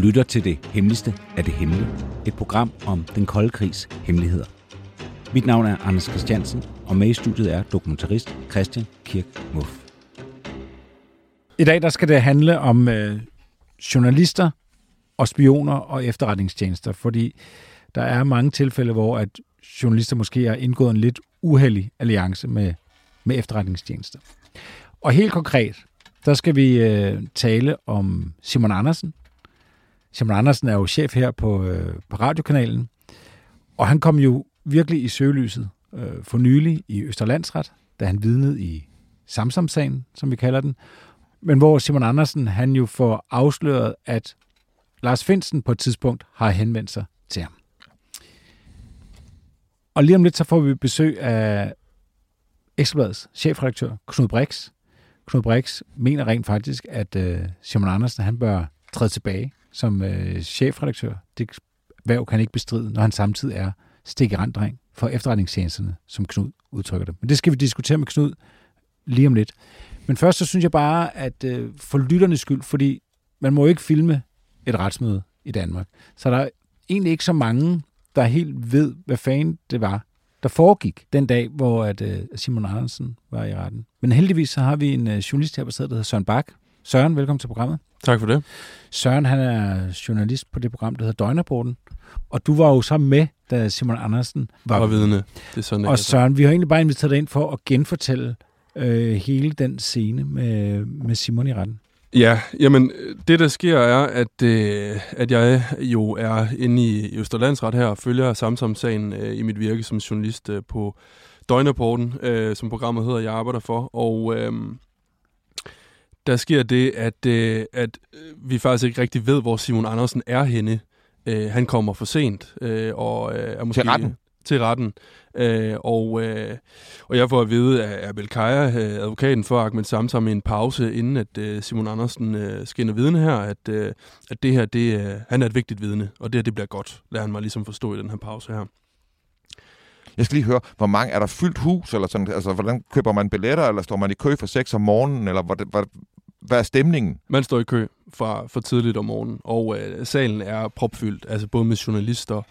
Lytter til det hemmeligste af det hemmelige. Et program om den kolde krigs hemmeligheder. Mit navn er Anders Christiansen, og med i studiet er dokumentarist Christian Kirk Muff. I dag der skal det handle om øh, journalister og spioner og efterretningstjenester, fordi der er mange tilfælde, hvor at journalister måske har indgået en lidt uheldig alliance med, med efterretningstjenester. Og helt konkret, der skal vi øh, tale om Simon Andersen, Simon Andersen er jo chef her på, øh, på radiokanalen, og han kom jo virkelig i søgelyset øh, for nylig i Østerlandsret, da han vidnede i Samsamsagen, som vi kalder den, men hvor Simon Andersen han jo får afsløret, at Lars Finsen på et tidspunkt har henvendt sig til ham. Og lige om lidt, så får vi besøg af Ekstrabladets chefredaktør, Knud Brix. Knud Brix mener rent faktisk, at øh, Simon Andersen han bør træde tilbage som øh, chefredaktør. Det værv kan han ikke bestride, når han samtidig er stikkerandring for efterretningstjenesterne, som Knud udtrykker det. Men det skal vi diskutere med Knud lige om lidt. Men først så synes jeg bare, at øh, for lytternes skyld, fordi man må jo ikke filme et retsmøde i Danmark, så der er egentlig ikke så mange, der helt ved, hvad fanden det var, der foregik den dag, hvor at, øh, Simon Andersen var i retten. Men heldigvis så har vi en øh, journalist her på stedet, der hedder Søren Bak. Søren, velkommen til programmet. Tak for det. Søren, han er journalist på det program, der hedder Døgnerporten. Og du var jo sammen med, da Simon Andersen var, var vidne. Det er sådan, og Søren, vi har egentlig bare inviteret dig ind for at genfortælle øh, hele den scene med, med Simon i retten. Ja, jamen det der sker er, at, øh, at jeg jo er inde i Østerlandsret her og følger Samsam-sagen øh, i mit virke som journalist øh, på Døgnerporten, øh, som programmet hedder, jeg arbejder for. Og øh, der sker det, at, øh, at vi faktisk ikke rigtig ved, hvor Simon Andersen er henne. Øh, han kommer for sent. Øh, og øh, er måske, til retten? Til retten. Øh, og, øh, og jeg får at vide af Abel Kaja, øh, advokaten for Ahmed Samsam, i en pause, inden at øh, Simon Andersen øh, skinner vidne her, at, øh, at det her, det, øh, han er et vigtigt vidne, og det her, det bliver godt, lader han mig ligesom forstå i den her pause her. Jeg skal lige høre, hvor mange er der fyldt hus, eller sådan, altså, hvordan køber man billetter, eller står man i kø for 6 om morgenen, eller hvad, hvad, hvad er stemningen? Man står i kø fra for tidligt om morgenen, og øh, salen er propfyldt, altså både med journalister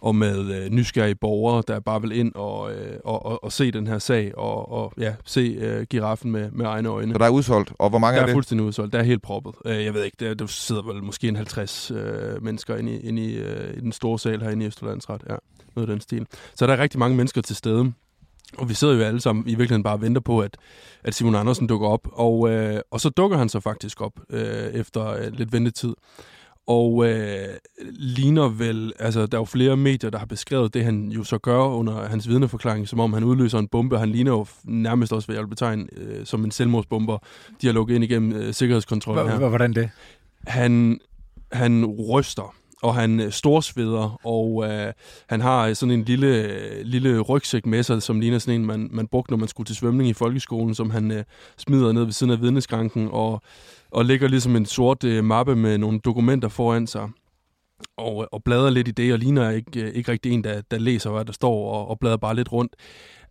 og med øh, nysgerrige borgere, der bare vil ind og, øh, og, og, og se den her sag, og, og ja, se øh, giraffen med, med egne øjne. Så der er udsolgt, og hvor mange der er det? Der er fuldstændig udsolgt, der er helt proppet. Øh, jeg ved ikke, der, der sidder vel måske en 50 øh, mennesker inde, i, inde i, øh, i den store sal herinde i Østerlandsret, ja, noget af den stil. Så der er rigtig mange mennesker til stede. Og vi sidder jo alle sammen i virkeligheden bare og venter på, at, at Simon Andersen dukker op. Og, øh, og så dukker han så faktisk op øh, efter øh, lidt ventetid. Og øh, ligner vel, altså der er jo flere medier, der har beskrevet det, han jo så gør under hans vidneforklaring, som om han udløser en bombe. Han ligner jo nærmest også, hvad jeg vil betegne, øh, som en selvmordsbomber, de har lukket ind igennem øh, sikkerhedskontrollen her. Hvordan det? Han, han ryster og han øh, storsveder, og øh, han har øh, sådan en lille, øh, lille rygsæk med sig, som ligner sådan en, man, man brugte, når man skulle til svømning i folkeskolen, som han øh, smider ned ved siden af vidneskranken, og, og lægger ligesom en sort øh, mappe med nogle dokumenter foran sig, og, og bladrer lidt i det, og ligner ikke, øh, ikke rigtig en, der, der læser, hvad der står, og, og bladrer bare lidt rundt.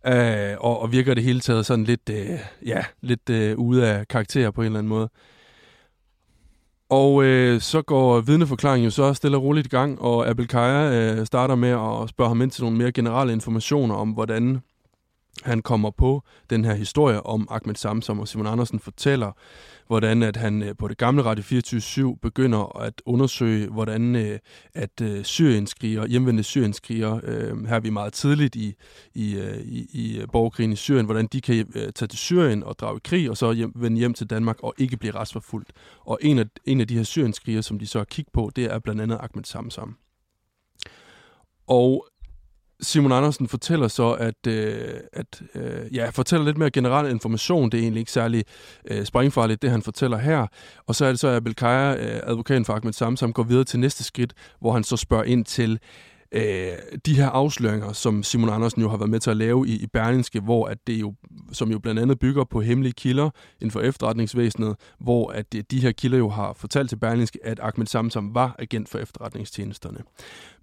Øh, og, og virker det hele taget sådan lidt, øh, ja, lidt øh, ude af karakter på en eller anden måde. Og øh, så går vidneforklaringen jo så stille og roligt i gang, og Abel Kaja øh, starter med at spørge ham ind til nogle mere generelle informationer om, hvordan han kommer på den her historie om Ahmed Samsam, og Simon Andersen fortæller, hvordan at han øh, på det gamle Radio 24 begynder at undersøge, hvordan øh, at øh, syrienskriger, hjemvendte syrienskriger, her er vi meget tidligt i, i, i, i borgerkrigen i Syrien, hvordan de kan tage til Syrien og drage i krig, og så hjem, vende hjem til Danmark og ikke blive retsforfulgt. Og en af, en af de her syrienskriger, som de så har kigget på, det er blandt andet Ahmed Samsam. Og Simon Andersen fortæller så, at, øh, at øh, ja, fortæller lidt mere generel information. Det er egentlig ikke særlig øh, springfarligt, det han fortæller her. Og så er det så, at Abel Kaja, øh, advokaten for Ahmed Samsam, går videre til næste skridt, hvor han så spørger ind til, øh, de her afsløringer, som Simon Andersen jo har været med til at lave i, i Berlingske, hvor at det jo, som jo blandt andet bygger på hemmelige kilder inden for efterretningsvæsenet, hvor at det, de her kilder jo har fortalt til Berlingske, at Ahmed Samsam var agent for efterretningstjenesterne.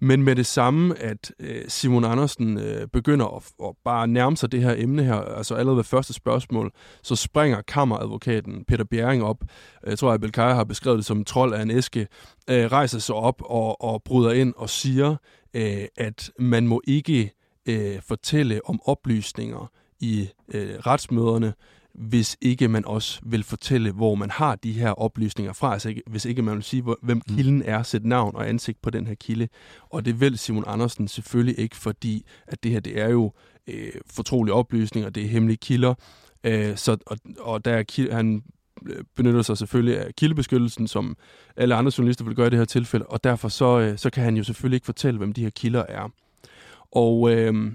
Men med det samme, at øh, Simon Andersen øh, begynder at, at bare nærme sig det her emne her, altså allerede ved første spørgsmål, så springer kammeradvokaten Peter Bjerring op. Jeg tror, at Belkaja har beskrevet det som en trold af en æske, øh, rejser sig op og, og bryder ind og siger, øh, at man må ikke øh, fortælle om oplysninger i øh, retsmøderne, hvis ikke man også vil fortælle, hvor man har de her oplysninger fra. Altså ikke, hvis ikke man vil sige, hvor, hvem mm. kilden er, sætte navn og ansigt på den her kilde. Og det vil Simon Andersen selvfølgelig ikke, fordi at det her det er jo øh, fortrolige oplysninger, det er hemmelige kilder. Øh, så, og, og der er, han Øh, benytter sig selvfølgelig af kildebeskyttelsen, som alle andre journalister vil gøre i det her tilfælde, og derfor så, øh, så kan han jo selvfølgelig ikke fortælle, hvem de her kilder er. Og øh,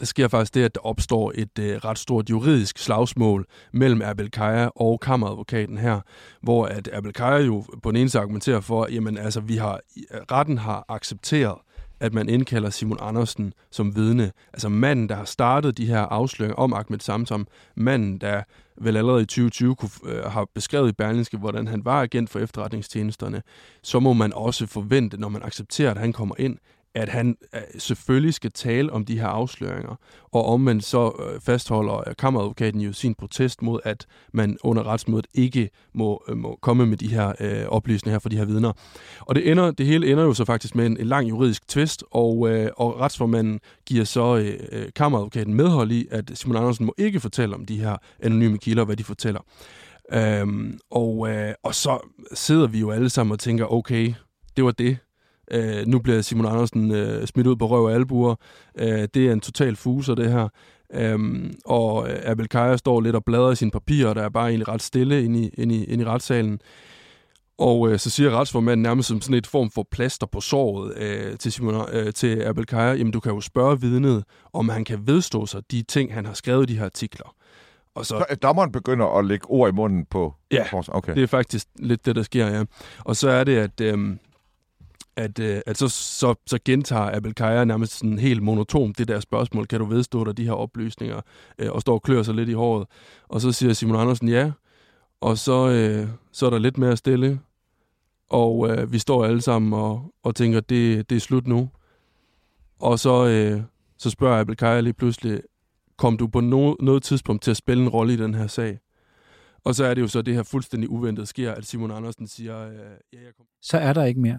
der sker faktisk det, at der opstår et øh, ret stort juridisk slagsmål mellem Abel Kaya og kammeradvokaten her, hvor at Abel Kaya jo på den ene side argumenterer for, jamen altså, vi har, retten har accepteret, at man indkalder Simon Andersen som vidne. Altså manden, der har startet de her afsløringer om Ahmed Samsam, manden, der vel allerede i 2020 kunne, øh, har beskrevet i Berlingske, hvordan han var agent for efterretningstjenesterne, så må man også forvente, når man accepterer, at han kommer ind, at han øh, selvfølgelig skal tale om de her afsløringer, og om man så øh, fastholder øh, kammeradvokaten jo sin protest mod, at man under retsmødet ikke må, må komme med de her øh, oplysninger her for de her vidner. Og det, ender, det hele ender jo så faktisk med en, en lang juridisk tvist, og, øh, og retsformanden giver så øh, kammeradvokaten medhold i, at Simon Andersen må ikke fortælle om de her anonyme kilder, hvad de fortæller. Øhm, og, øh, og så sidder vi jo alle sammen og tænker, okay, det var det Øh, nu bliver Simon Andersen øh, smidt ud på røv og albuer. Øh, det er en total fuser, det her. Øhm, og Abel Kaja står lidt og bladrer i sine papirer, der er bare egentlig ret stille inde i, inde i, inde i retssalen. Og øh, så siger retsformanden nærmest som sådan et form for plaster på såret øh, til, Simon, øh, til Abel Kaja, jamen du kan jo spørge vidnet, om han kan vedstå sig de ting, han har skrevet i de her artikler. Og så, så dommeren begynder at lægge ord i munden på... Ja, okay. det er faktisk lidt det, der sker, ja. Og så er det, at... Øh, at, øh, at så, så, så gentager Abel Kaja nærmest sådan helt monotont det der spørgsmål, kan du vedstå dig de her oplysninger, øh, og står og klør sig lidt i håret. Og så siger Simon Andersen ja, og så, øh, så er der lidt mere stille, og øh, vi står alle sammen og, og tænker, det, det er slut nu. Og så, øh, så spørger Abel Kaja lige pludselig, kom du på no, noget tidspunkt til at spille en rolle i den her sag? Og så er det jo så, det her fuldstændig uventet sker, at Simon Andersen siger, øh, ja, jeg kom. Så er der ikke mere